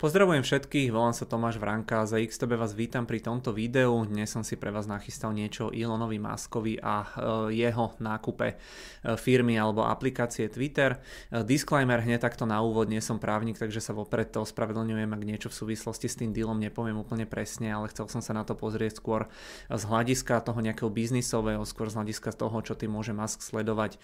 Pozdravujem všetkých, volám sa Tomáš Vranka a za XTB vás vítam pri tomto videu. Dnes som si pre vás nachystal niečo o Elonovi Muskovi a e, jeho nákupe e, firmy alebo aplikácie Twitter. E, disclaimer hneď takto na úvod, nie som právnik, takže sa vopred to ospravedlňujem, ak niečo v súvislosti s tým dealom nepoviem úplne presne, ale chcel som sa na to pozrieť skôr z hľadiska toho nejakého biznisového, skôr z hľadiska toho, čo tým môže Musk sledovať,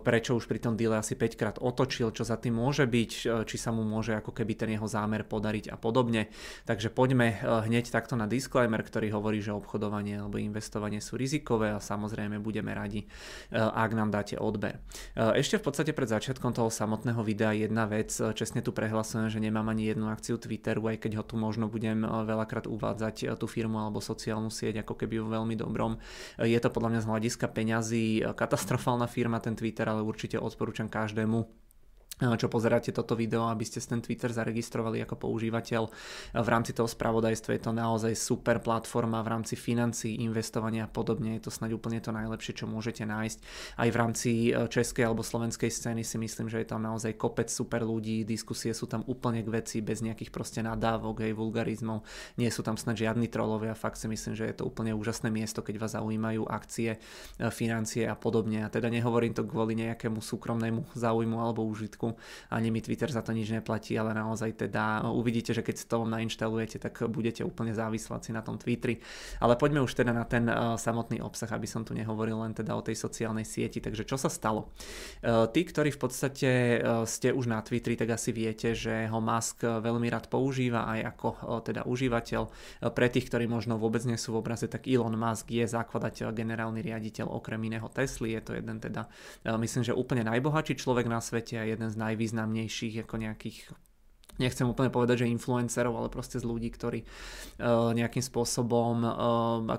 prečo už pri tom deale asi 5 krát otočil, čo za tým môže byť, či sa mu môže ako keby ten jeho zámer podariť a podobne. Takže poďme eh, hneď takto na disclaimer, ktorý hovorí, že obchodovanie alebo investovanie sú rizikové a samozrejme budeme radi, eh, ak nám dáte odber. Eh, ešte v podstate pred začiatkom toho samotného videa jedna vec, čestne tu prehlasujem, že nemám ani jednu akciu Twitteru, aj keď ho tu možno budem veľakrát uvádzať tú firmu alebo sociálnu sieť ako keby vo veľmi dobrom. Je to podľa mňa z hľadiska peňazí katastrofálna firma ten Twitter, ale určite odporúčam každému čo pozeráte toto video, aby ste ten Twitter zaregistrovali ako používateľ. V rámci toho spravodajstva je to naozaj super platforma v rámci financií, investovania a podobne. Je to snáď úplne to najlepšie, čo môžete nájsť. Aj v rámci e, českej alebo slovenskej scény si myslím, že je tam naozaj kopec super ľudí, diskusie sú tam úplne k veci, bez nejakých proste nadávok, aj vulgarizmov. Nie sú tam snad žiadni trolovia, fakt si myslím, že je to úplne úžasné miesto, keď vás zaujímajú akcie, e, financie a podobne. A teda nehovorím to kvôli nejakému súkromnému záujmu alebo užitku Facebooku. Ani mi Twitter za to nič neplatí, ale naozaj teda uvidíte, že keď si to nainštalujete, tak budete úplne závisláci na tom Twitteri. Ale poďme už teda na ten uh, samotný obsah, aby som tu nehovoril len teda o tej sociálnej sieti. Takže čo sa stalo? Uh, tí, ktorí v podstate uh, ste už na Twitteri, tak asi viete, že ho Musk veľmi rád používa aj ako teda užívateľ. Pre tých, ktorí možno vôbec nie sú v obraze, tak Elon Musk je zakladateľ, generálny riaditeľ okrem iného Tesly. Je to jeden teda, myslím, že úplne najbohatší človek na svete a jeden z z najvýznamnejších ako nejakých nechcem úplne povedať, že influencerov, ale proste z ľudí, ktorí uh, nejakým spôsobom uh,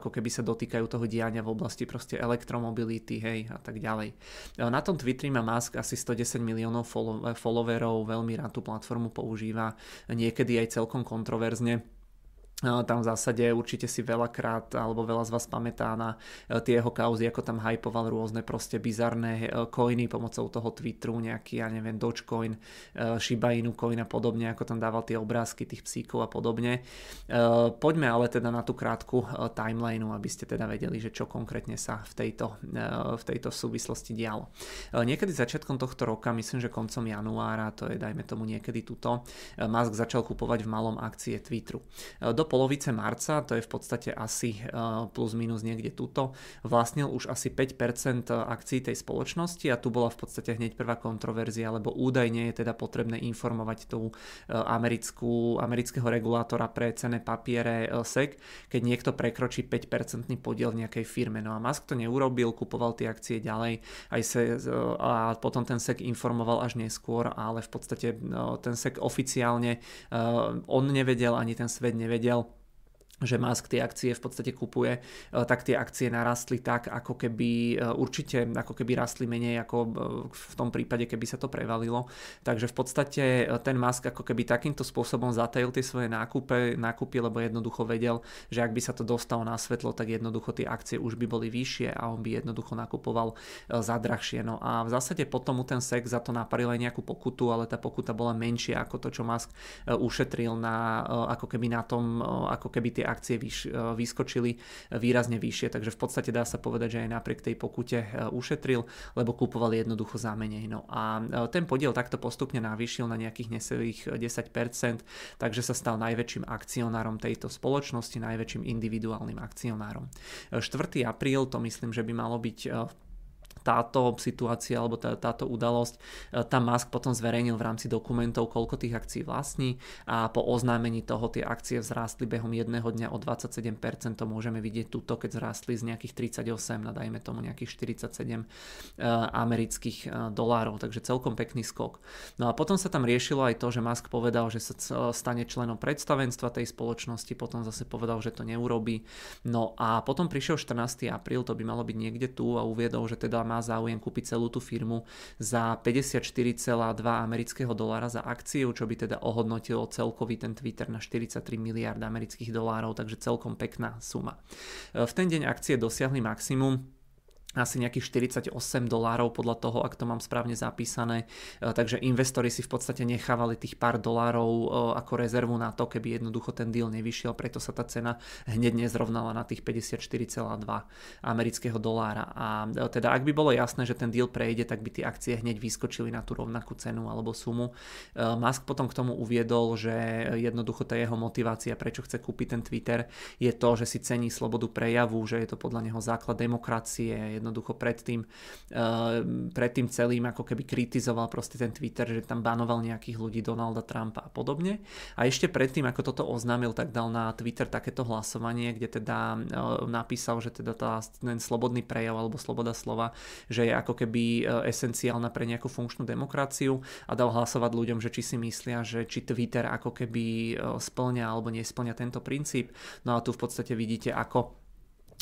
ako keby sa dotýkajú toho diania v oblasti proste elektromobility, hej, a tak ďalej. Uh, na tom Twitteri má Musk asi 110 miliónov follow- followerov, veľmi rád tú platformu používa, niekedy aj celkom kontroverzne tam v zásade určite si veľakrát, alebo veľa z vás pamätá na e, tie jeho kauzy, ako tam hypoval rôzne proste bizarné coiny e, pomocou toho Twitteru, nejaký, ja neviem, Dogecoin, e, Shiba Inu coin a podobne, ako tam dával tie obrázky tých psíkov a podobne. Poďme ale teda na tú krátku timelineu, aby ste teda vedeli, že čo konkrétne sa v tejto, v tejto súvislosti dialo. Niekedy začiatkom tohto roka, myslím, že koncom januára, to je dajme tomu niekedy tuto, Musk začal kupovať v malom akcie Twitteru. Do polovice marca, to je v podstate asi eh, plus minus niekde tuto, vlastnil už asi 5% akcií tej spoločnosti a tu bola v podstate hneď prvá kontroverzia, lebo údajne je teda potrebné informovať tú eh, americkú, amerického regulátora pre cené papiere eh, SEC, keď niekto prekročí 5% podiel nejakej firme. No a Musk to neurobil, kupoval tie akcie ďalej aj se, a potom ten SEC informoval až neskôr, ale v podstate ten SEC oficiálne on nevedel, ani ten svet nevedel, že Musk tie akcie v podstate kupuje, eh, tak tie akcie narastli tak, ako keby eh, určite ako keby rastli menej ako eh, v tom prípade, keby sa to prevalilo. Takže v podstate ten Musk ako keby takýmto spôsobom zatajil tie svoje nákupy, nákupy, lebo jednoducho vedel, že ak by sa to dostalo na svetlo, tak jednoducho tie akcie už by boli vyššie a on by jednoducho nakupoval za drahšie. No a v zásade potom mu ten SEC za to naparil aj nejakú pokutu, ale tá pokuta bola menšia ako to, čo Musk ušetril na, ako keby na tom, ako keby tie akcie vyš, e, vyskočili výrazne vyššie, takže v podstate dá sa povedať, že aj napriek tej pokute e, ušetril, lebo kúpovali jednoducho za menej. No a e, ten podiel takto postupne navýšil na nejakých neselých 10%, takže sa stal najväčším akcionárom tejto spoločnosti, najväčším individuálnym akcionárom. 4. apríl to myslím, že by malo byť táto situácia alebo tá, táto udalosť, e, tam Musk potom zverejnil v rámci dokumentov, koľko tých akcií vlastní a po oznámení toho tie akcie vzrástli behom jedného dňa o 27%, to môžeme vidieť tuto, keď vzrástli z nejakých 38 na dajme tomu nejakých 47 e, amerických e, dolárov, takže celkom pekný skok. No a potom sa tam riešilo aj to, že Musk povedal, že sa stane členom predstavenstva tej spoločnosti, potom zase povedal, že to neurobí. No a potom prišiel 14. apríl, to by malo byť niekde tu a uviedol, že teda má záujem kúpiť celú tú firmu za 54,2 amerického dolára za akciu, čo by teda ohodnotilo celkový ten Twitter na 43 miliard amerických dolárov, takže celkom pekná suma. V ten deň akcie dosiahli maximum asi nejakých 48 dolárov podľa toho, ak to mám správne zapísané. E, takže investori si v podstate nechávali tých pár dolárov e, ako rezervu na to, keby jednoducho ten deal nevyšiel, preto sa tá cena hneď nezrovnala na tých 54,2 amerického dolára. A e, teda ak by bolo jasné, že ten deal prejde, tak by tie akcie hneď vyskočili na tú rovnakú cenu alebo sumu. Musk potom k tomu uviedol, že jednoducho tá jeho motivácia, prečo chce kúpiť ten Twitter, je to, že si cení slobodu prejavu, že je to podľa neho základ demokracie, jednoducho predtým, uh, predtým celým ako keby kritizoval proste ten Twitter, že tam banoval nejakých ľudí Donalda Trumpa a podobne. A ešte predtým, ako toto oznámil, tak dal na Twitter takéto hlasovanie, kde teda uh, napísal, že teda tá, ten slobodný prejav alebo sloboda slova, že je ako keby uh, esenciálna pre nejakú funkčnú demokraciu a dal hlasovať ľuďom, že či si myslia, že či Twitter ako keby splňa alebo nesplňa tento princíp. No a tu v podstate vidíte, ako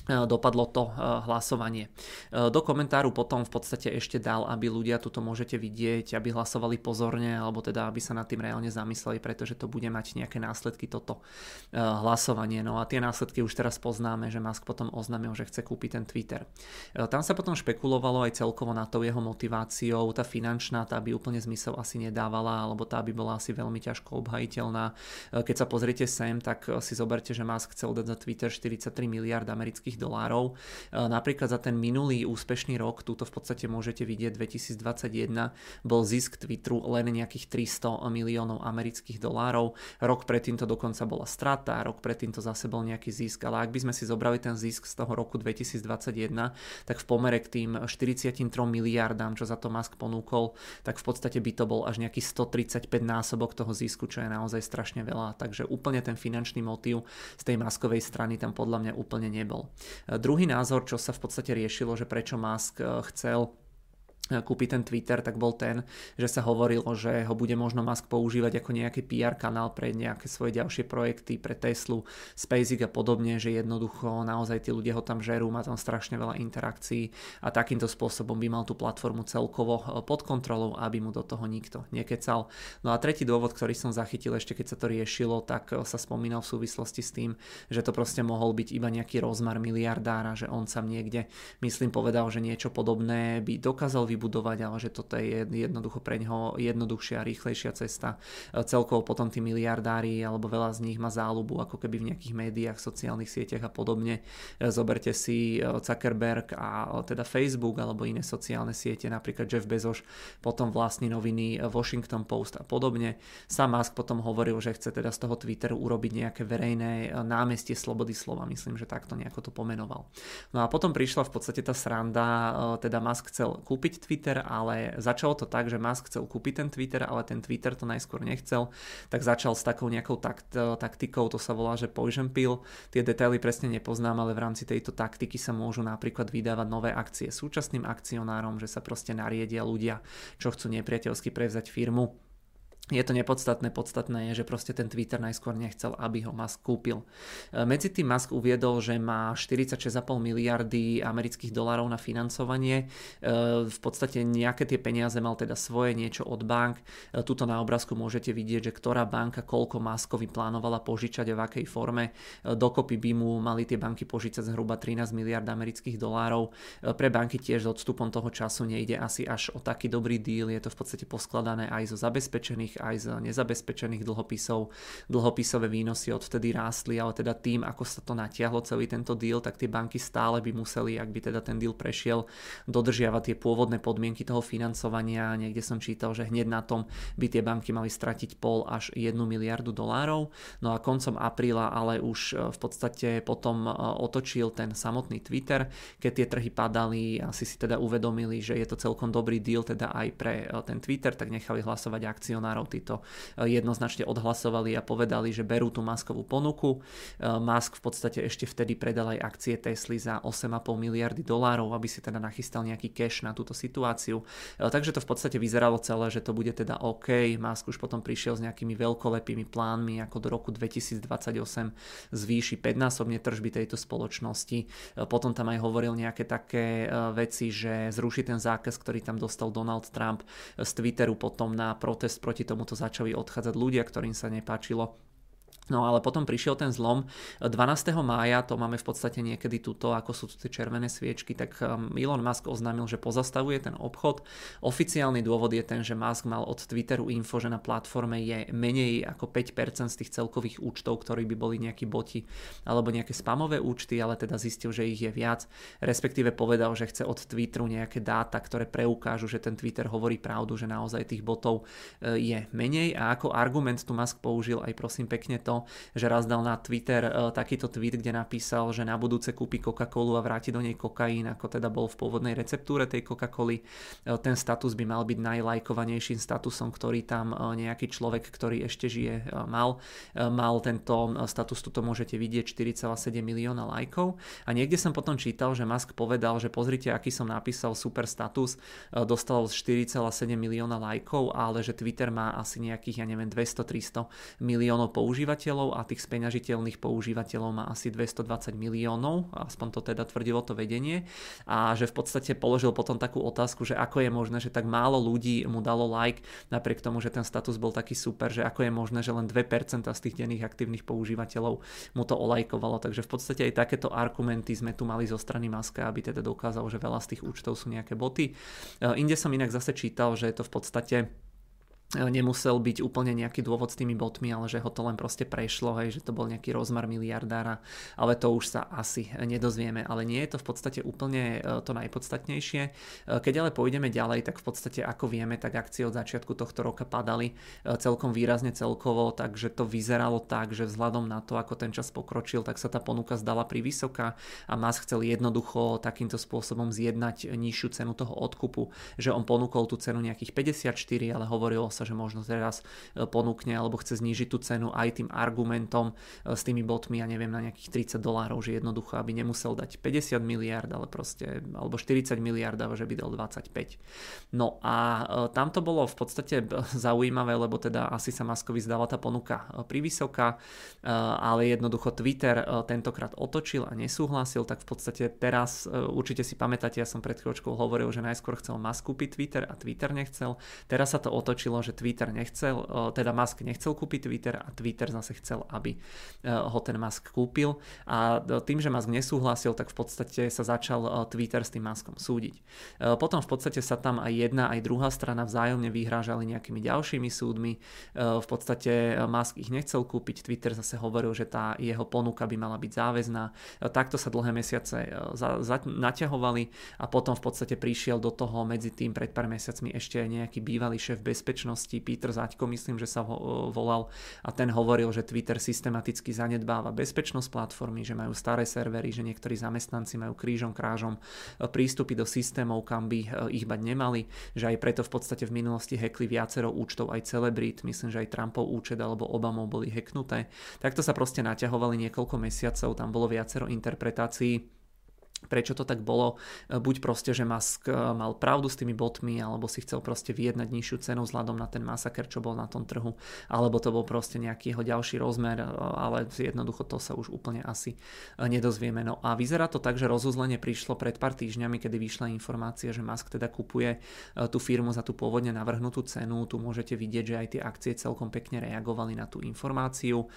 dopadlo to e, hlasovanie. E, do komentáru potom v podstate ešte dal, aby ľudia tuto môžete vidieť, aby hlasovali pozorne, alebo teda aby sa nad tým reálne zamysleli, pretože to bude mať nejaké následky toto hlasovanie. No a tie následky už teraz poznáme, že Musk potom oznámil, že chce kúpiť ten Twitter. Tam sa potom špekulovalo aj celkovo na tou jeho motiváciou, tá finančná, tá by úplne zmysel asi nedávala, alebo tá by bola asi veľmi ťažko obhajiteľná. Keď sa pozriete sem, tak si zoberte, že Musk chcel dať za Twitter 43 miliard amerických miliónových dolárov. E, napríklad za ten minulý úspešný rok, túto v podstate môžete vidieť 2021, bol zisk Twitteru len nejakých 300 miliónov amerických dolárov. Rok predtým to dokonca bola strata, rok predtým to zase bol nejaký zisk, ale ak by sme si zobrali ten zisk z toho roku 2021, tak v pomere k tým 43 miliardám, čo za to Musk ponúkol, tak v podstate by to bol až nejaký 135 násobok toho zisku, čo je naozaj strašne veľa. Takže úplne ten finančný motív z tej maskovej strany tam podľa mňa úplne nebol. Druhý názor, čo sa v podstate riešilo, že prečo Musk eh, chcel kúpiť ten Twitter, tak bol ten, že sa hovorilo, že ho bude možno Musk používať ako nejaký PR kanál pre nejaké svoje ďalšie projekty, pre Teslu, SpaceX a podobne, že jednoducho naozaj tí ľudia ho tam žerú, má tam strašne veľa interakcií a takýmto spôsobom by mal tú platformu celkovo eh, pod kontrolou, aby mu do toho nikto nekecal. No a tretí dôvod, ktorý som zachytil ešte keď sa to riešilo, tak eh, sa spomínal v súvislosti s tým, že to proste mohol byť iba nejaký rozmar miliardára, že on sa niekde, myslím, povedal, že niečo podobné by dokázal vybudovať, ale že toto je jednoducho pre neho jednoduchšia rýchlejšia cesta. E, celkovo potom tí miliardári alebo veľa z nich má záľubu ako keby v nejakých médiách, sociálnych sieťach a podobne. E, zoberte si e, Zuckerberg a teda Facebook alebo iné sociálne siete, napríklad Jeff Bezos, potom vlastní noviny Washington Post a podobne. Sam Musk potom hovoril, že chce teda z toho Twitteru urobiť nejaké verejné námestie slobody slova, myslím, že takto nejako to pomenoval. No a potom prišla v podstate tá sranda, teda Musk chcel kúpiť Twitter, ale začalo to tak, že Musk chcel kúpiť ten Twitter, ale ten Twitter to najskôr nechcel, tak začal s takou nejakou takt, taktikou, to sa volá, že poison pill. Tie detaily presne nepoznám, ale v rámci tejto taktiky sa môžu napríklad vydávať nové akcie súčasným akcionárom, že sa proste nariedia ľudia, čo chcú nepriateľsky prevzať firmu je to nepodstatné, podstatné je, že proste ten Twitter najskôr nechcel, aby ho Musk kúpil. E, medzi tým Musk uviedol, že má 46,5 miliardy amerických dolárov na financovanie. E, v podstate nejaké tie peniaze mal teda svoje, niečo od bank. E, tuto na obrázku môžete vidieť, že ktorá banka koľko Muskovi plánovala požičať a v akej forme. Dokopy by mu mali tie banky požičať zhruba 13 miliard amerických dolárov. Pre banky tiež s odstupom toho času nejde asi až o taký dobrý deal. Je to v podstate poskladané aj zo zabezpečených aj z nezabezpečených dlhopisov. Dlhopisové výnosy odvtedy rástli, ale teda tým, ako sa to natiahlo celý tento deal, tak tie banky stále by museli, ak by teda ten deal prešiel, dodržiavať tie pôvodné podmienky toho financovania. Niekde som čítal, že hneď na tom by tie banky mali stratiť pol až 1 miliardu dolárov. No a koncom apríla ale už e, v podstate potom e, otočil ten samotný Twitter, keď tie trhy padali, asi si teda uvedomili, že je to celkom dobrý deal teda aj pre e, ten Twitter, tak nechali hlasovať akcionárov Američanov. Títo e, jednoznačne odhlasovali a povedali, že berú tú maskovú ponuku. E, Musk v podstate ešte vtedy predal aj akcie Tesly za 8,5 miliardy dolárov, aby si teda nachystal nejaký cash na túto situáciu. E, takže to v podstate vyzeralo celé, že to bude teda OK. Musk už potom prišiel s nejakými veľkolepými plánmi, ako do roku 2028 zvýši 5-násobne tržby tejto spoločnosti. Potom tam aj hovoril nejaké také veci, že zruší ten zákaz, ktorý tam dostal Donald Trump z Twitteru potom na protest proti tomu tomuto začali odchádzať ľudia, ktorým sa nepáčilo No ale potom prišiel ten zlom. 12. mája, to máme v podstate niekedy tuto, ako sú tu tie červené sviečky, tak um, Elon Musk oznámil, že pozastavuje ten obchod. Oficiálny dôvod je ten, že Musk mal od Twitteru info, že na platforme je menej ako 5% z tých celkových účtov, ktorí by boli nejakí boti alebo nejaké spamové účty, ale teda zistil, že ich je viac. Respektíve povedal, že chce od Twitteru nejaké dáta, ktoré preukážu, že ten Twitter hovorí pravdu, že naozaj tých botov e, je menej. A ako argument tu Musk použil aj prosím pekne to, že raz dal na Twitter uh, takýto tweet, kde napísal, že na budúce kúpi Coca-Colu a vráti do nej kokain, ako teda bol v pôvodnej receptúre tej Coca-Coly. Uh, ten status by mal byť najlajkovanejším statusom, ktorý tam uh, nejaký človek, ktorý ešte žije, mal. Mal tento status, tu môžete vidieť, 4,7 milióna lajkov. A niekde som potom čítal, že Musk povedal, že pozrite, aký som napísal super status, dostal 4,7 milióna lajkov, ale že Twitter má asi nejakých, ja neviem, 200-300 miliónov používateľov používateľov a tých speňažiteľných používateľov má asi 220 miliónov, aspoň to teda tvrdilo to vedenie a že v podstate položil potom takú otázku, že ako je možné, že tak málo ľudí mu dalo like napriek tomu, že ten status bol taký super, že ako je možné, že len 2% z tých denných aktívnych používateľov mu to olajkovalo, takže v podstate aj takéto argumenty sme tu mali zo strany Maska, aby teda dokázal, že veľa z tých účtov sú nejaké boty. E, inde som inak zase čítal, že je to v podstate nemusel byť úplne nejaký dôvod s tými botmi, ale že ho to len proste prešlo, hej, že to bol nejaký rozmar miliardára, ale to už sa asi nedozvieme. Ale nie je to v podstate úplne e, to najpodstatnejšie. E, keď ale pôjdeme ďalej, tak v podstate ako vieme, tak akcie od začiatku tohto roka padali e, celkom výrazne celkovo, takže to vyzeralo tak, že vzhľadom na to, ako ten čas pokročil, tak sa tá ponuka zdala pri vysoká a Musk chcel jednoducho takýmto spôsobom zjednať nižšiu cenu toho odkupu, že on ponúkol tú cenu nejakých 54, ale hovorilo sa, že možno teraz e, ponúkne alebo chce znížiť tú cenu aj tým argumentom e, s tými botmi, ja neviem, na nejakých 30 dolárov, že jednoducho, aby nemusel dať 50 miliard, ale proste, alebo 40 miliard, ale že by dal 25. No a e, tam to bolo v podstate zaujímavé, lebo teda asi sa Maskovi zdala tá ponuka privysoká, ale jednoducho Twitter tentokrát otočil a nesúhlasil, tak v podstate teraz, určite si pamätáte, ja som pred chvíľočkou hovoril, že najskôr chcel Musk kúpiť Twitter a Twitter nechcel. Teraz sa to otočilo, že Twitter nechcel, teda Musk nechcel kúpiť Twitter a Twitter zase chcel, aby ho ten Musk kúpil a tým, že Musk nesúhlasil, tak v podstate sa začal Twitter s tým Muskom súdiť. Potom v podstate sa tam aj jedna, aj druhá strana vzájomne vyhrážali nejakými ďalšími súdmi. V podstate Musk ich nechcel kúpiť, Twitter zase hovoril, že tá jeho ponuka by mala byť záväzná. Takto sa dlhé mesiace za, za, naťahovali a potom v podstate prišiel do toho medzi tým pred pár mesiacmi ešte nejaký bývalý šéf bezpečnosti spoločnosti, Peter Zaďko myslím, že sa ho volal a ten hovoril, že Twitter systematicky zanedbáva bezpečnosť platformy, že majú staré servery, že niektorí zamestnanci majú krížom krážom e, prístupy do systémov, kam by e, ich bať nemali, že aj preto v podstate v minulosti hackli viacero účtov aj celebrít, myslím, že aj Trumpov účet alebo Obamov boli hacknuté. Takto sa proste naťahovali niekoľko mesiacov, tam bolo viacero interpretácií prečo to tak bolo. E, buď proste, že Musk e, mal pravdu s tými botmi, alebo si chcel proste vyjednať nižšiu cenu vzhľadom na ten masaker, čo bol na tom trhu, alebo to bol proste nejaký jeho ďalší rozmer, e, ale jednoducho to sa už úplne asi nedozvieme. No a vyzerá to tak, že rozuzlenie prišlo pred pár týždňami, kedy vyšla informácia, že Musk teda kupuje tú firmu za tú pôvodne navrhnutú cenu. Tu môžete vidieť, že aj tie akcie celkom pekne reagovali na tú informáciu.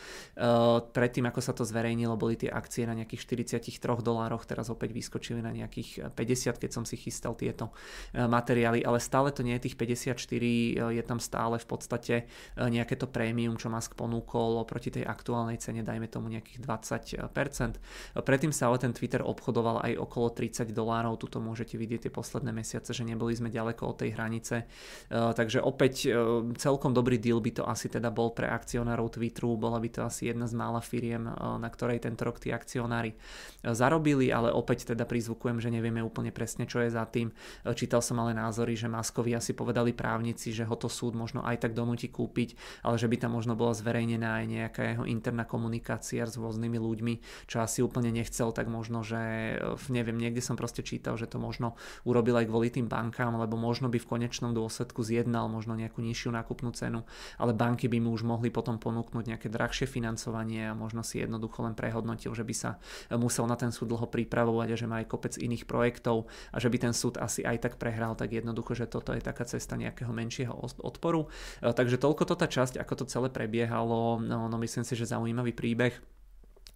Predtým, ako sa to zverejnilo, boli tie akcie na nejakých 43 dolároch, teraz opäť vyskočili na nejakých 50, keď som si chystal tieto e, materiály, ale stále to nie je tých 54, e, je tam stále v podstate nejaké to prémium, čo Musk ponúkol oproti tej aktuálnej cene, dajme tomu nejakých 20%. Predtým sa ale ten Twitter obchodoval aj okolo 30 dolárov, tuto môžete vidieť tie posledné mesiace, že neboli sme ďaleko od tej hranice, takže opäť celkom dobrý deal by to asi teda bol pre akcionárov Twitteru, bola by to asi jedna z mála firiem, na ktorej tento rok tí akcionári zarobili, ale opäť teda prizvukujem, že nevieme úplne presne, čo je za tým. E, čítal som ale názory, že Maskovi asi povedali právnici, že ho to súd možno aj tak donúti kúpiť, ale že by tam možno bola zverejnená aj nejaká jeho interná komunikácia s rôznymi ľuďmi, čo asi úplne nechcel, tak možno, že e, neviem, niekde som proste čítal, že to možno urobil aj kvôli tým bankám, lebo možno by v konečnom dôsledku zjednal možno nejakú nižšiu nákupnú cenu, ale banky by mu už mohli potom ponúknuť nejaké drahšie financovanie a možno si jednoducho len prehodnotil, že by sa musel na ten súd dlho pripravovať že má aj kopec iných projektov a že by ten súd asi aj tak prehral, tak jednoducho, že toto je taká cesta nejakého menšieho odporu. Takže toľko to tá časť, ako to celé prebiehalo, no, no myslím si, že zaujímavý príbeh.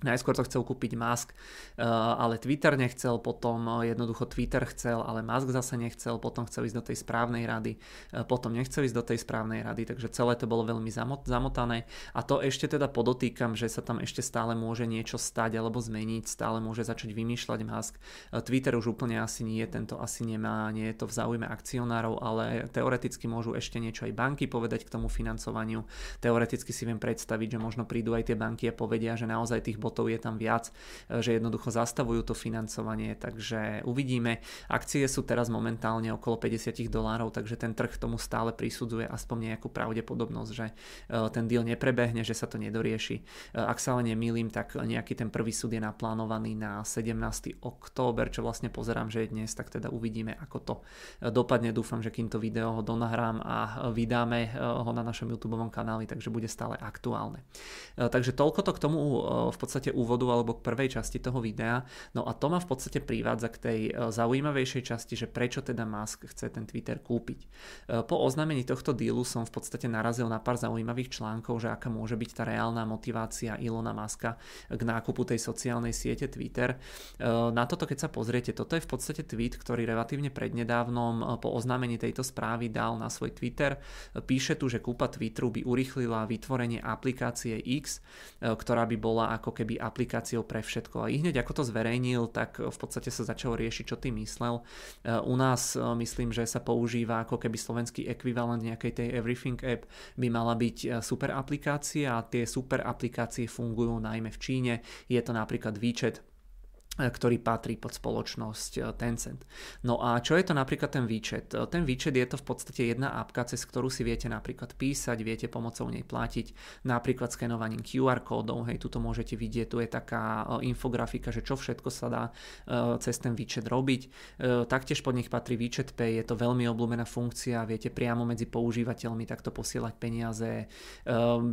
Najskôr to chcel kúpiť Musk, eh, ale Twitter nechcel, potom eh, jednoducho Twitter chcel, ale Musk zase nechcel, potom chcel ísť do tej správnej rady, eh, potom nechcel ísť do tej správnej rady, takže celé to bolo veľmi zamotané a to ešte teda podotýkam, že sa tam ešte stále môže niečo stať alebo zmeniť, stále môže začať vymýšľať Musk. Twitter už úplne asi nie, tento asi nemá, nie je to v záujme akcionárov, ale teoreticky môžu ešte niečo aj banky povedať k tomu financovaniu. Teoreticky si viem predstaviť, že možno prídu aj tie banky a povedia, že naozaj tých botov je tam viac, e, že jednoducho zastavujú to financovanie, takže uvidíme. Akcie sú teraz momentálne okolo 50 dolárov, takže ten trh tomu stále prisudzuje aspoň nejakú pravdepodobnosť, že e, ten deal neprebehne, že sa to nedorieši. E, ak sa ale nemýlim, tak nejaký ten prvý súd je naplánovaný na 17. október, čo vlastne pozerám, že je dnes, tak teda uvidíme, ako to dopadne. Dúfam, že kým to video ho donahrám a vydáme ho na našom YouTube kanáli, takže bude stále aktuálne. Takže toľko to k tomu v podstate podstate úvodu alebo k prvej časti toho videa. No a to ma v podstate privádza k tej e, zaujímavejšej časti, že prečo teda Musk chce ten Twitter kúpiť. E, po oznámení tohto dealu som v podstate narazil na pár zaujímavých článkov, že aká môže byť tá reálna motivácia Ilona Muska k nákupu tej sociálnej siete Twitter. E, na toto, keď sa pozriete, toto je v podstate tweet, ktorý relatívne prednedávnom po oznámení tejto správy dal na svoj Twitter. Píše tu, že kúpa Twitteru by urychlila vytvorenie aplikácie X, ktorá by bola ako keby keby aplikáciou pre všetko. A hneď ako to zverejnil, tak v podstate sa začal riešiť, čo tým myslel. E, u nás e, myslím, že sa používa ako keby slovenský ekvivalent nejakej tej Everything app by mala byť e, super aplikácia a tie super aplikácie fungujú najmä v Číne. Je to napríklad výčet ktorý patrí pod spoločnosť e, Tencent. No a čo je to napríklad ten výčet? E, ten výčet je to v podstate jedna apka, cez ktorú si viete napríklad písať, viete pomocou nej platiť, napríklad skenovaním QR kódov, hej, tuto môžete vidieť, tu je taká infografika, že čo všetko sa dá cez ten výčet robiť. Taktiež pod nich patrí výčet Pay, je to veľmi obľúbená funkcia, viete priamo medzi používateľmi takto posielať peniaze,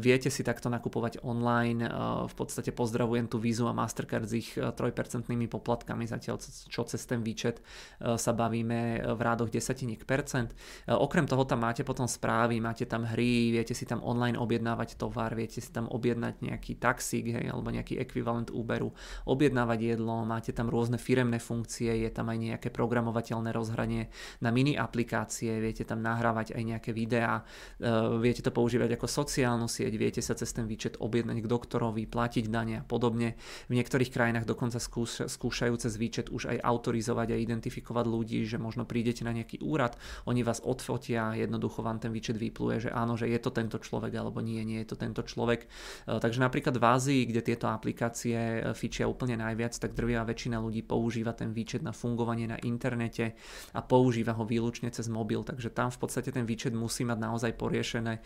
viete si takto nakupovať online, v podstate pozdravujem tu Vizu a Mastercard z ich 3% percentnými poplatkami, zatiaľ čo cez ten výčet e, sa bavíme v rádoch desatiník percent. E, okrem toho tam máte potom správy, máte tam hry, viete si tam online objednávať tovar, viete si tam objednať nejaký taxík hej, alebo nejaký ekvivalent Uberu, objednávať jedlo, máte tam rôzne firemné funkcie, je tam aj nejaké programovateľné rozhranie na mini aplikácie, viete tam nahrávať aj nejaké videá, e, viete to používať ako sociálnu sieť, viete sa cez ten výčet objednať k doktorovi, platiť dane a podobne. V niektorých krajinách dokonca skúšajú cez výčet už aj autorizovať a identifikovať ľudí, že možno prídete na nejaký úrad, oni vás odfotia, jednoducho vám ten výčet vypluje, že áno, že je to tento človek alebo nie, nie je to tento človek. E, takže napríklad v Ázii, kde tieto aplikácie e, fičia úplne najviac, tak drvia väčšina ľudí používa ten výčet na fungovanie na internete a používa ho výlučne cez mobil, takže tam v podstate ten výčet musí mať naozaj poriešené e,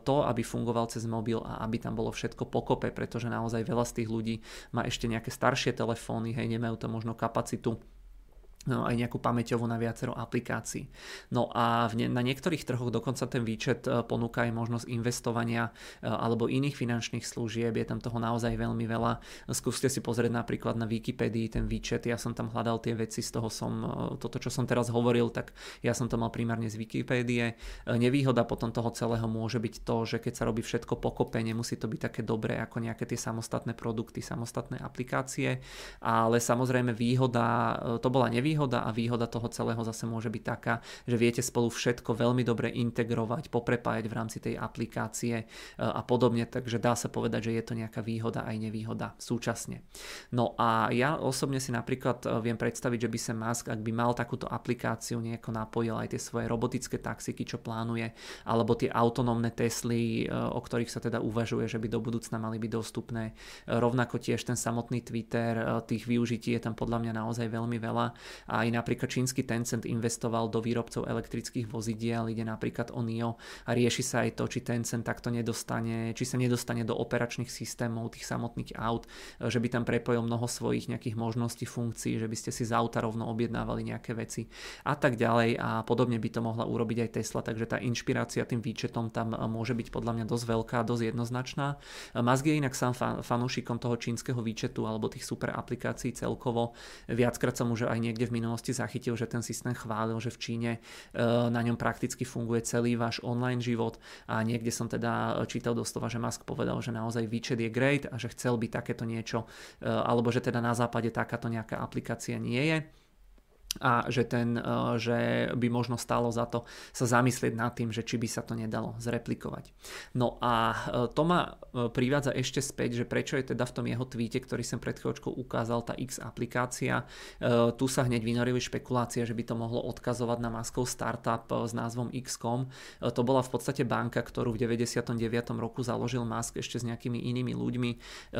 to, aby fungoval cez mobil a aby tam bolo všetko pokope, pretože naozaj veľa z tých ľudí má ešte nejaké staršie telefóny, telefóny, hej, nemajú to možno kapacitu no, aj nejakú pamäťovú na viacero aplikácií. No a v ne, na niektorých trhoch dokonca ten výčet e, ponúka aj možnosť investovania e, alebo iných finančných služieb, je tam toho naozaj veľmi veľa. Skúste si pozrieť napríklad na Wikipedii ten výčet, ja som tam hľadal tie veci, z toho som, e, toto čo som teraz hovoril, tak ja som to mal primárne z Wikipédie. Nevýhoda potom toho celého môže byť to, že keď sa robí všetko pokope, nemusí to byť také dobré ako nejaké tie samostatné produkty, samostatné aplikácie, ale samozrejme výhoda, to bola nevýhoda, nevýhoda a výhoda toho celého zase môže byť taká, že viete spolu všetko veľmi dobre integrovať, poprepájať v rámci tej aplikácie e, a podobne, takže dá sa povedať, že je to nejaká výhoda aj nevýhoda súčasne. No a ja osobne si napríklad e, viem predstaviť, že by sa Musk, ak by mal takúto aplikáciu, nejako napojil aj tie svoje robotické taxiky, čo plánuje, alebo tie autonómne Tesly, e, o ktorých sa teda uvažuje, že by do budúcna mali byť dostupné. Rovnako tiež ten samotný Twitter, tých využití je tam podľa mňa naozaj veľmi veľa aj napríklad čínsky Tencent investoval do výrobcov elektrických vozidiel, ide napríklad o NIO a rieši sa aj to, či Tencent takto nedostane, či sa nedostane do operačných systémov tých samotných aut, že by tam prepojil mnoho svojich nejakých možností, funkcií, že by ste si z auta rovno objednávali nejaké veci a tak ďalej a podobne by to mohla urobiť aj Tesla, takže tá inšpirácia tým výčetom tam môže byť podľa mňa dosť veľká, dosť jednoznačná. Musk je inak sám fanúšikom toho čínskeho výčetu alebo tých super aplikácií celkovo. Viackrát som už aj niekde v minulosti zachytil, že ten systém chválil, že v Číne e, na ňom prakticky funguje celý váš online život. A niekde som teda čítal doslova, že Musk povedal, že naozaj výčet je great a že chcel by takéto niečo, e, alebo že teda na západe takáto nejaká aplikácia nie je a že, ten, e, že by možno stalo za to sa zamyslieť nad tým, že či by sa to nedalo zreplikovať. No a e, to ma e, privádza ešte späť, že prečo je teda v tom jeho tweete, ktorý som pred chvíľočkou ukázal, tá X aplikácia. Tu sa hneď vynorili špekulácie, že by to mohlo odkazovať na Maskov startup s názvom XCOM. To bola v podstate banka, ktorú v 99. roku založil Musk ešte s nejakými inými ľuďmi.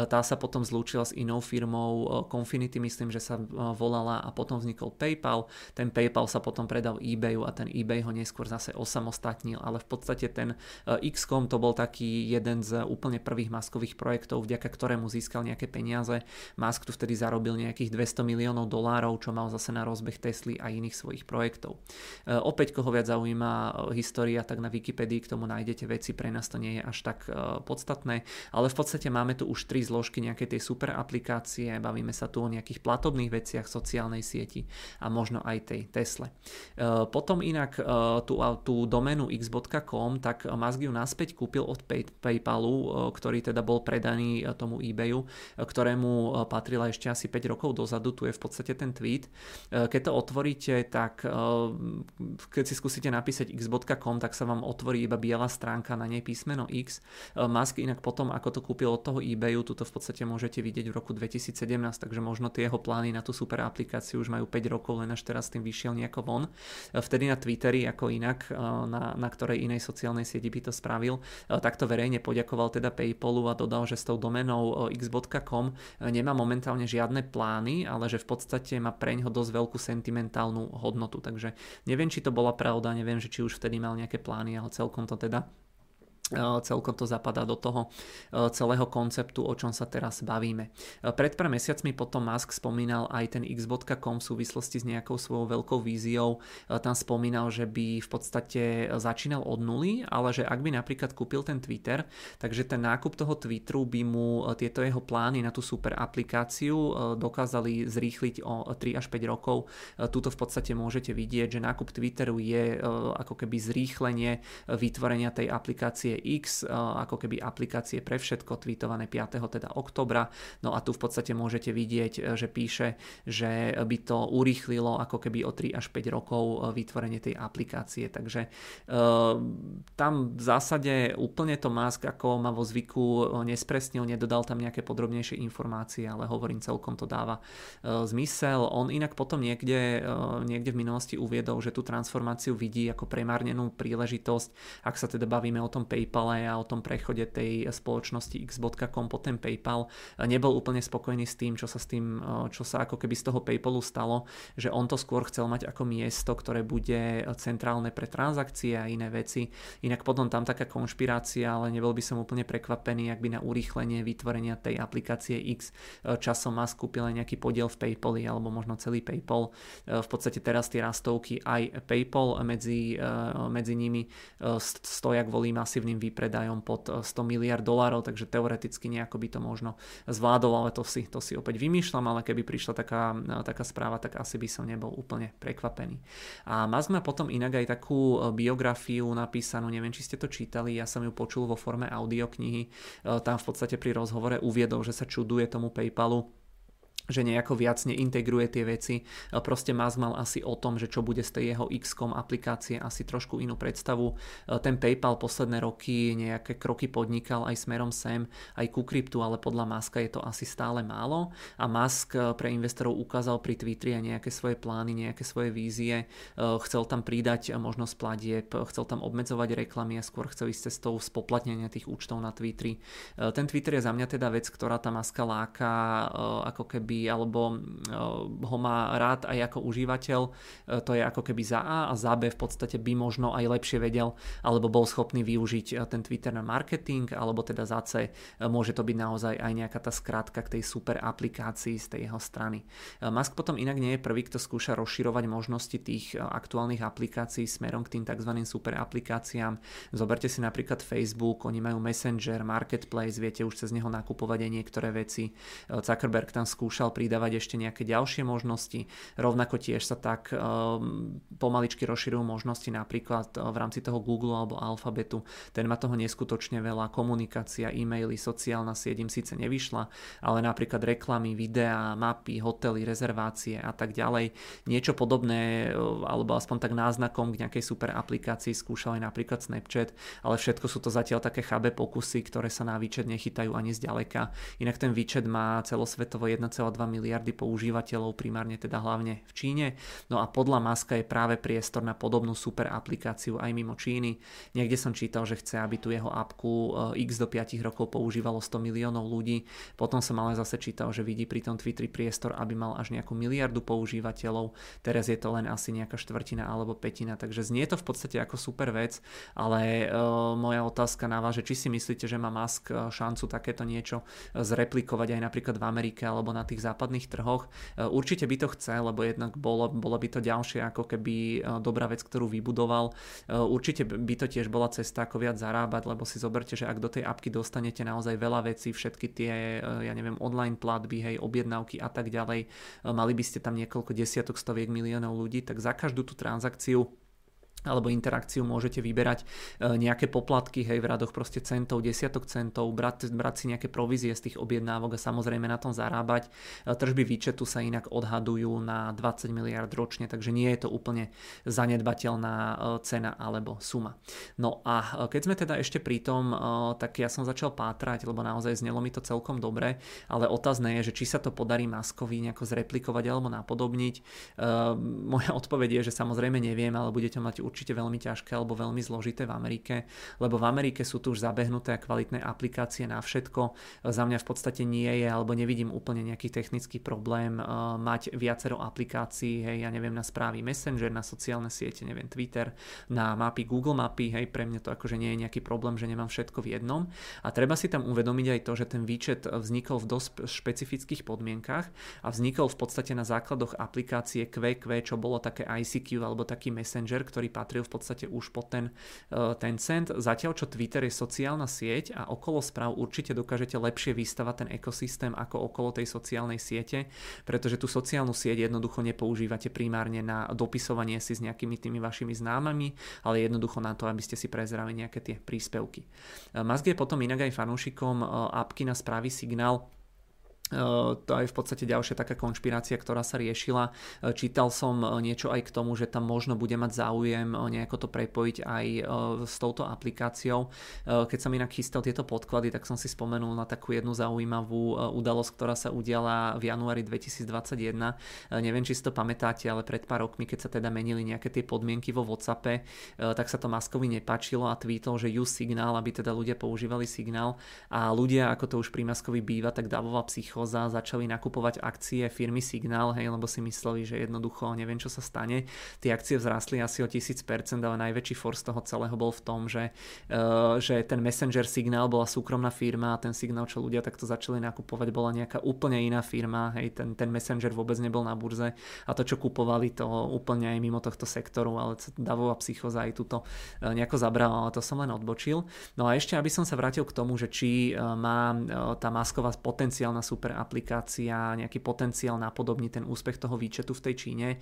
Tá sa potom zlúčila s inou firmou Confinity, myslím, že sa volala a potom vznikol PayPal PayPal. Ten PayPal sa potom predal eBayu a ten eBay ho neskôr zase osamostatnil, ale v podstate ten eh, XCOM to bol taký jeden z úplne prvých maskových projektov, vďaka ktorému získal nejaké peniaze. Musk tu vtedy zarobil nejakých 200 miliónov dolárov, čo mal zase na rozbeh Tesly a iných svojich projektov. Eh, opäť, koho viac zaujíma eh, história, tak na Wikipedii k tomu nájdete veci, pre nás to nie je až tak podstatné, ale v podstate máme tu už tri zložky nejakej tej super aplikácie, bavíme sa tu o nejakých platobných veciach sociálnej sieti a možno aj tej Tesle. E, potom inak e, tú, tú doménu x.com, tak Musk ju naspäť kúpil od Pay, PayPalu, e, ktorý teda bol predaný tomu eBayu, ktorému patrila ešte asi 5 rokov dozadu, tu je v podstate ten tweet. Keď to otvoríte, tak keď si skúsite napísať x.com, tak sa vám otvorí iba biela stránka, na nej písmeno X. Musk inak potom, ako to kúpil od toho eBayu, tuto v podstate môžete vidieť v roku 2017, takže možno tie jeho plány na tú super aplikáciu už majú 5 rokov, len až teraz tým vyšiel nejako von. Vtedy na Twitteri, ako inak, eh, na, na ktorej inej sociálnej sieti by to spravil, eh, takto verejne poďakoval teda PayPalu a dodal, že s tou domenou x.com nemá momentálne žiadne plány, ale že v podstate má preňho dosť veľkú sentimentálnu hodnotu. Takže neviem, či to bola pravda, neviem, že či už vtedy mal nejaké plány, ale celkom to teda celkom to zapadá do toho celého konceptu, o čom sa teraz bavíme. Pred pár mesiacmi potom Musk spomínal aj ten x.com v súvislosti s nejakou svojou veľkou víziou. Tam spomínal, že by v podstate začínal od nuly, ale že ak by napríklad kúpil ten Twitter, takže ten nákup toho Twitteru by mu tieto jeho plány na tú super aplikáciu dokázali zrýchliť o 3 až 5 rokov. Tuto v podstate môžete vidieť, že nákup Twitteru je ako keby zrýchlenie vytvorenia tej aplikácie X, eh, ako keby aplikácie pre všetko, tweetované 5. teda oktobra. No a tu v podstate môžete vidieť, eh, že píše, že by to urýchlilo ako keby o 3 až 5 rokov eh, vytvorenie tej aplikácie. Takže tam v zásade úplne to Musk ako má vo zvyku nespresnil, nedodal tam nejaké podrobnejšie informácie, ale hovorím, celkom to dáva zmysel. On inak potom niekde, niekde v minulosti uviedol, že tú transformáciu vidí ako premárnenú príležitosť, ak sa teda bavíme o tom pay PayPale a o tom prechode tej spoločnosti x.com po ten PayPal nebol úplne spokojný s tým, čo sa s tým, čo sa ako keby z toho PayPalu stalo, že on to skôr chcel mať ako miesto, ktoré bude centrálne pre transakcie a iné veci. Inak potom tam taká konšpirácia, ale nebol by som úplne prekvapený, ak by na urýchlenie vytvorenia tej aplikácie X časom má skúpil aj nejaký podiel v PayPali alebo možno celý PayPal. V podstate teraz tie rastovky aj PayPal medzi, medzi nimi stoja kvôli masívnym ročným výpredajom pod 100 eh, miliard dolárov, takže teoreticky nejako by to možno zvládol, ale to si, to si opäť vymýšľam, ale keby prišla taká, eh, taká správa, tak asi by som nebol úplne prekvapený. A Musk má potom inak aj takú eh, biografiu napísanú, neviem, či ste to čítali, ja som ju počul vo forme audioknihy, tam v podstate pri rozhovore uviedol, že sa čuduje tomu PayPalu, že nejako viac neintegruje tie veci. Proste Musk mal asi o tom, že čo bude z tej jeho XCOM aplikácie, asi trošku inú predstavu. Ten PayPal posledné roky nejaké kroky podnikal aj smerom sem, aj ku kryptu, ale podľa Muska je to asi stále málo. A Musk pre investorov ukázal pri Twitteri aj nejaké svoje plány, nejaké svoje vízie. Chcel tam pridať možnosť platieb, chcel tam obmedzovať reklamy a skôr chcel ísť cestou spoplatnenia tých účtov na Twitteri. Ten Twitter je za mňa teda vec, ktorá tá Muska láka ako keby keby, alebo ho má rád aj ako užívateľ, to je ako keby za A a za B v podstate by možno aj lepšie vedel, alebo bol schopný využiť ten Twitter na marketing, alebo teda za C môže to byť naozaj aj nejaká tá skrátka k tej super aplikácii z tej jeho strany. Musk potom inak nie je prvý, kto skúša rozširovať možnosti tých aktuálnych aplikácií smerom k tým tzv. super aplikáciám. Zoberte si napríklad Facebook, oni majú Messenger, Marketplace, viete už cez neho nakupovať aj niektoré veci. Zuckerberg tam skúšal pridávať ešte nejaké ďalšie možnosti. Rovnako tiež sa tak um, pomaličky rozširujú možnosti napríklad v rámci toho Google alebo Alphabetu. Ten má toho neskutočne veľa. Komunikácia, e-maily, sociálna sieť im síce nevyšla, ale napríklad reklamy, videá, mapy, hotely, rezervácie a tak ďalej. Niečo podobné, alebo aspoň tak náznakom k nejakej super aplikácii skúšal aj napríklad Snapchat, ale všetko sú to zatiaľ také chabé pokusy, ktoré sa na výčet nechytajú ani zďaleka. Inak ten výčet má celosvetovo 1,2 miliardy používateľov, primárne teda hlavne v Číne. No a podľa Maska je práve priestor na podobnú super aplikáciu aj mimo Číny. Niekde som čítal, že chce, aby tu jeho apku eh, X do 5 rokov používalo 100 miliónov ľudí. Potom som ale zase čítal, že vidí pri tom Twitteri priestor, aby mal až nejakú miliardu používateľov. Teraz je to len asi nejaká štvrtina alebo petina, takže znie to v podstate ako super vec, ale uh, moja otázka na vás, že či si myslíte, že má Musk e, šancu takéto niečo zreplikovať aj napríklad v Amerike alebo na tých západných trhoch. Uh, určite by to chce, lebo jednak bolo, bolo by to ďalšie ako keby uh, dobrá vec, ktorú vybudoval. Určite by to tiež bola cesta ako viac zarábať, lebo si zoberte, že ak do tej apky dostanete naozaj veľa vecí, všetky tie, ja neviem, online platby, hej, objednávky a tak ďalej, mali by ste tam niekoľko desiatok, stoviek miliónov ľudí, tak za každú tú transakciu alebo interakciu môžete vyberať e, nejaké poplatky, hej, v radoch proste centov, desiatok centov, brať, brať si nejaké provízie z tých objednávok a samozrejme na tom zarábať. E, tržby výčetu sa inak odhadujú na 20 miliard ročne, takže nie je to úplne zanedbateľná e, cena alebo suma. No a keď sme teda ešte pri tom, tak ja som začal pátrať, lebo naozaj znelo mi to celkom dobre, ale otázne je, že či sa to podarí Maskovi nejako zreplikovať alebo napodobniť. Moja odpoveď je, že samozrejme neviem, ale budete mať určite veľmi ťažké alebo veľmi zložité v Amerike, lebo v Amerike sú tu už zabehnuté a kvalitné aplikácie na všetko. Za mňa v podstate nie je, alebo nevidím úplne nejaký technický problém uh, mať viacero aplikácií, hej, ja neviem, na správy Messenger, na sociálne siete, neviem, Twitter, na mapy Google mapy, hej, pre mňa to akože nie je nejaký problém, že nemám všetko v jednom. A treba si tam uvedomiť aj to, že ten výčet vznikol v dosť špecifických podmienkach a vznikol v podstate na základoch aplikácie QQ, čo bolo také ICQ alebo taký messenger, ktorý patril v podstate už pod ten, e, ten cent. Zatiaľ, čo Twitter je sociálna sieť a okolo správ určite dokážete lepšie vystavať ten ekosystém ako okolo tej sociálnej siete, pretože tú sociálnu sieť jednoducho nepoužívate primárne na dopisovanie si s nejakými tými vašimi známami, ale jednoducho na to, aby ste si prezerali nejaké tie príspevky. E, Musk je potom inak aj fanúšikom e, apky na správy Signál, to je v podstate ďalšia taká konšpirácia, ktorá sa riešila. Čítal som niečo aj k tomu, že tam možno bude mať záujem nejako to prepojiť aj s touto aplikáciou. Keď som inak chystal tieto podklady, tak som si spomenul na takú jednu zaujímavú udalosť, ktorá sa udiala v januári 2021. Neviem, či si to pamätáte, ale pred pár rokmi, keď sa teda menili nejaké tie podmienky vo Whatsappe, tak sa to Maskovi nepáčilo a tweetol, že use signál, aby teda ľudia používali signál a ľudia, ako to už pri Maskovi býva, tak davová psycho psychoza, začali nakupovať akcie firmy Signál, hej, lebo si mysleli, že jednoducho neviem, čo sa stane. Tie akcie vzrastli asi o 1000%, ale najväčší force toho celého bol v tom, že, uh, že ten Messenger Signál bola súkromná firma a ten signál, čo ľudia takto začali nakupovať, bola nejaká úplne iná firma, hej, ten, ten Messenger vôbec nebol na burze a to, čo kupovali, to úplne aj mimo tohto sektoru, ale davová psychoza aj túto uh, nejako zabrala, ale to som len odbočil. No a ešte, aby som sa vrátil k tomu, že či uh, má tá masková potenciálna super super aplikácia, nejaký potenciál napodobniť ten úspech toho výčetu v tej Číne. E,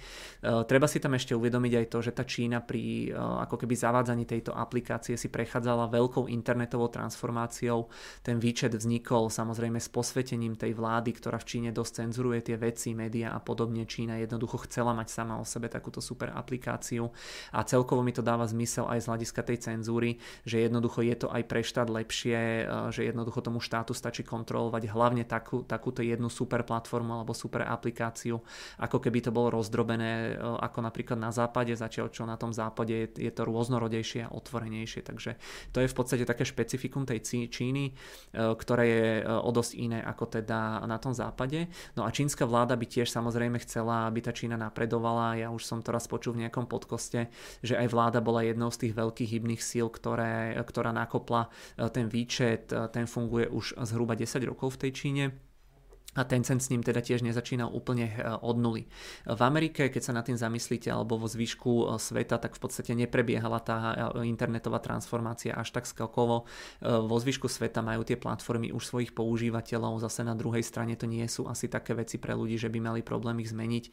treba si tam ešte uvedomiť aj to, že tá Čína pri e, ako keby zavádzaní tejto aplikácie si prechádzala veľkou internetovou transformáciou. Ten výčet vznikol samozrejme s posvetením tej vlády, ktorá v Číne dosť cenzuruje tie veci, média a podobne. Čína jednoducho chcela mať sama o sebe takúto super aplikáciu a celkovo mi to dáva zmysel aj z hľadiska tej cenzúry, že jednoducho je to aj pre štát lepšie, e, že jednoducho tomu štátu stačí kontrolovať hlavne takú, takúto jednu super platformu alebo super aplikáciu, ako keby to bolo rozdrobené ako napríklad na západe, zatiaľ čo na tom západe je, je to rôznorodejšie a otvorenejšie. Takže to je v podstate také špecifikum tej Číny, ktoré je o dosť iné ako teda na tom západe. No a čínska vláda by tiež samozrejme chcela, aby tá Čína napredovala. Ja už som to raz počul v nejakom podkoste, že aj vláda bola jednou z tých veľkých hybných síl, ktoré, ktorá nakopla ten výčet, ten funguje už zhruba 10 rokov v tej Číne a Tencent s ním teda tiež nezačínal úplne eh, od nuly. V Amerike, keď sa na tým zamyslíte, alebo vo zvyšku eh, sveta, tak v podstate neprebiehala tá eh, internetová transformácia až tak skokovo. Vo zvyšku sveta majú tie platformy už svojich používateľov, zase na druhej strane to nie sú asi také veci pre ľudí, že by mali problém ich zmeniť.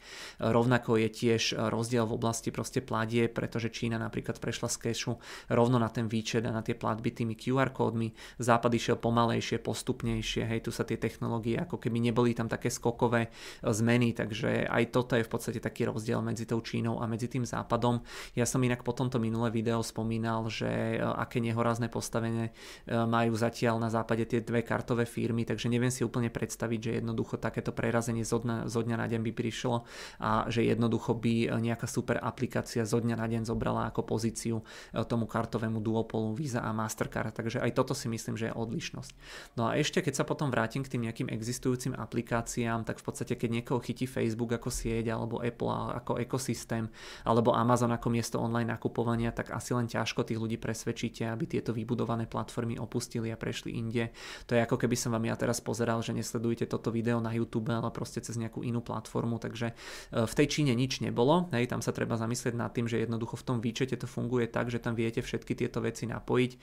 Rovnako je tiež rozdiel v oblasti proste pladie, pretože Čína napríklad prešla z kešu rovno na ten výčet a na tie platby tými QR kódmi. Západ išiel pomalejšie, postupnejšie, hej, tu sa tie technológie ako keby neboli tam také skokové e, zmeny, takže aj toto je v podstate taký rozdiel medzi tou Čínou a medzi tým západom. Ja som inak po tomto minulé video spomínal, že e, aké nehorazné postavenie e, majú zatiaľ na západe tie dve kartové firmy, takže neviem si úplne predstaviť, že jednoducho takéto prerazenie zo dňa, zo dňa na deň by prišlo a že jednoducho by nejaká super aplikácia zo dňa na deň zobrala ako pozíciu tomu kartovému duopolu Visa a Mastercard, takže aj toto si myslím, že je odlišnosť. No a ešte keď sa potom vrátim k tým nejakým existujúcim aplikáciám, tak v podstate keď niekoho chytí Facebook ako sieť, alebo Apple ako ekosystém, alebo Amazon ako miesto online nakupovania, tak asi len ťažko tých ľudí presvedčíte, aby tieto vybudované platformy opustili a prešli inde. To je ako keby som vám ja teraz pozeral, že nesledujete toto video na YouTube, ale proste cez nejakú inú platformu, takže e, v tej Číne nič nebolo, hej, tam sa treba zamyslieť nad tým, že jednoducho v tom výčete to funguje tak, že tam viete všetky tieto veci napojiť, e,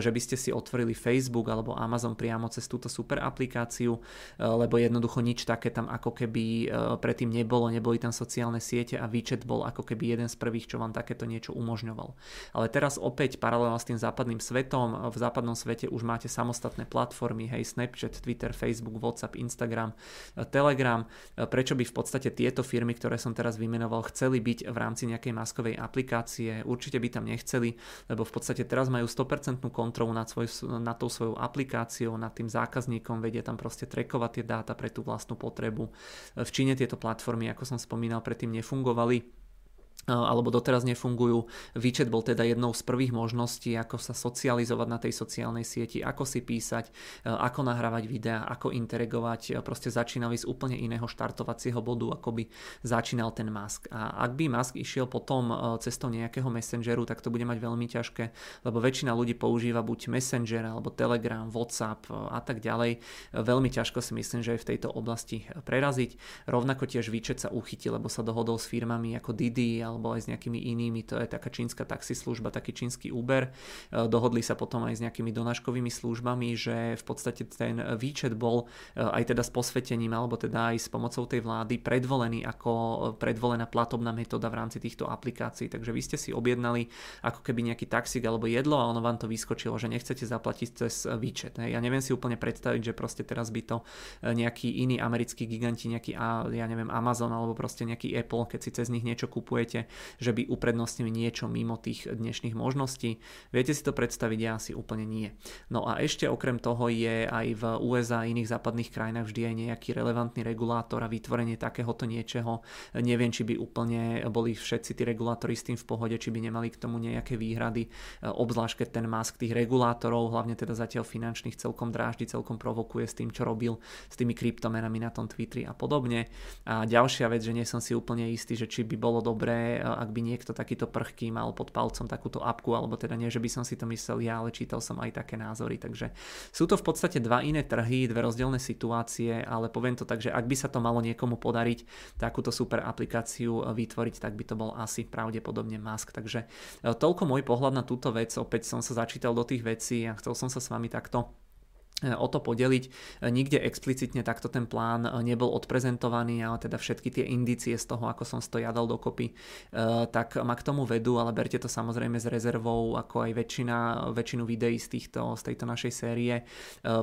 že by ste si otvorili Facebook alebo Amazon priamo cez túto super aplikáciu, e, jednoducho nič také tam ako keby e, predtým nebolo, neboli tam sociálne siete a výčet bol ako keby jeden z prvých, čo vám takéto niečo umožňoval. Ale teraz opäť paralelne s tým západným svetom, v západnom svete už máte samostatné platformy, hej, Snapchat, Twitter, Facebook, WhatsApp, Instagram, e, Telegram. E, prečo by v podstate tieto firmy, ktoré som teraz vymenoval, chceli byť v rámci nejakej maskovej aplikácie? Určite by tam nechceli, lebo v podstate teraz majú 100% kontrolu nad, svoj, nad tou svojou aplikáciou, nad tým zákazníkom, vedia tam proste trekovať tie dáta dáta pre tú vlastnú potrebu. V Číne tieto platformy, ako som spomínal, predtým nefungovali alebo doteraz nefungujú. Výčet bol teda jednou z prvých možností, ako sa socializovať na tej sociálnej sieti, ako si písať, ako nahrávať videá, ako interagovať. Proste začínali z úplne iného štartovacieho bodu, ako by začínal ten Musk. A ak by Musk išiel potom cestou nejakého messengeru, tak to bude mať veľmi ťažké, lebo väčšina ľudí používa buď Messenger, alebo Telegram, WhatsApp a tak ďalej. Veľmi ťažko si myslím, že je v tejto oblasti preraziť. Rovnako tiež výčet sa uchytil, lebo sa dohodol s firmami ako Didi, alebo aj s nejakými inými, to je taká čínska taxislužba, taký čínsky Uber. E, dohodli sa potom aj s nejakými donáškovými službami, že v podstate ten výčet bol e, aj teda s posvetením, alebo teda aj s pomocou tej vlády predvolený ako predvolená platobná metóda v rámci týchto aplikácií. Takže vy ste si objednali ako keby nejaký taxík alebo jedlo a ono vám to vyskočilo, že nechcete zaplatiť cez výčet. Ja neviem si úplne predstaviť, že proste teraz by to e, nejaký iný americký giganti, nejaký ja neviem Amazon alebo proste nejaký Apple, keď si cez nich niečo kupujete, že by uprednostnili niečo mimo tých dnešných možností. Viete si to predstaviť? Ja si úplne nie. No a ešte okrem toho je aj v USA a iných západných krajinách vždy aj nejaký relevantný regulátor a vytvorenie takéhoto niečoho. Neviem, či by úplne boli všetci tí regulátori s tým v pohode, či by nemali k tomu nejaké výhrady, obzvlášť keď ten mask tých regulátorov, hlavne teda zatiaľ finančných, celkom dráždi, celkom provokuje s tým, čo robil s tými kryptomenami na tom Twitteri a podobne. A ďalšia vec, že nie som si úplne istý, že či by bolo dobré ak by niekto takýto prchký mal pod palcom takúto apku, alebo teda nie, že by som si to myslel ja, ale čítal som aj také názory. Takže sú to v podstate dva iné trhy, dve rozdielne situácie, ale poviem to tak, že ak by sa to malo niekomu podariť takúto super aplikáciu vytvoriť, tak by to bol asi pravdepodobne Musk. Takže e, toľko môj pohľad na túto vec. Opäť som sa začítal do tých vecí a chcel som sa s vami takto o to podeliť. Nikde explicitne takto ten plán nebol odprezentovaný, ale teda všetky tie indície z toho, ako som to jadal dokopy, e, tak ma k tomu vedú, ale berte to samozrejme s rezervou, ako aj väčšina, väčšinu videí z, týchto, z tejto našej série, e,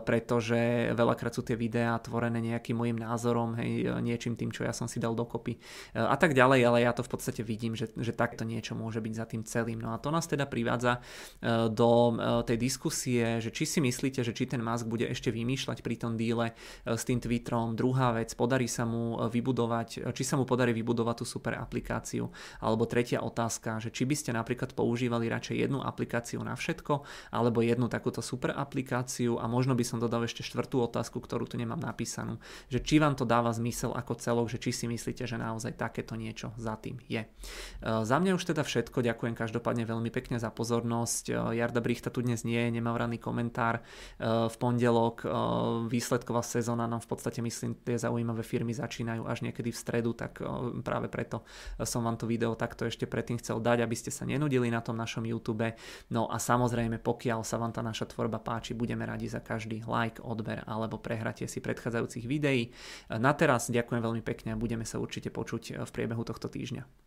pretože veľakrát sú tie videá tvorené nejakým môjim názorom, hej, niečím tým, čo ja som si dal dokopy e, a tak ďalej, ale ja to v podstate vidím, že, že takto niečo môže byť za tým celým. No a to nás teda privádza do tej diskusie, že či si myslíte, že či ten Musk Bude ešte vymýšľať pri tom díle s tým Twitterom. Druhá vec, podarí sa mu vybudovať, či sa mu podarí vybudovať tú super aplikáciu. Alebo tretia otázka, že či by ste napríklad používali radšej jednu aplikáciu na všetko, alebo jednu takúto super aplikáciu a možno by som dodal ešte štvrtú otázku, ktorú tu nemám napísanú, že či vám to dáva zmysel ako celok, že či si myslíte, že naozaj takéto niečo za tým je. E, za mňa už teda všetko, ďakujem každopádne veľmi pekne za pozornosť. E, Jarda Brichta tu dnes nie je, nemá komentár. E, v pondelok výsledková sezóna nám v podstate myslím, tie zaujímavé firmy začínajú až niekedy v stredu, tak práve preto som vám to video takto ešte predtým chcel dať, aby ste sa nenudili na tom našom YouTube. No a samozrejme, pokiaľ sa vám tá naša tvorba páči, budeme radi za každý like, odber alebo prehratie si predchádzajúcich videí. Na teraz ďakujem veľmi pekne a budeme sa určite počuť v priebehu tohto týždňa.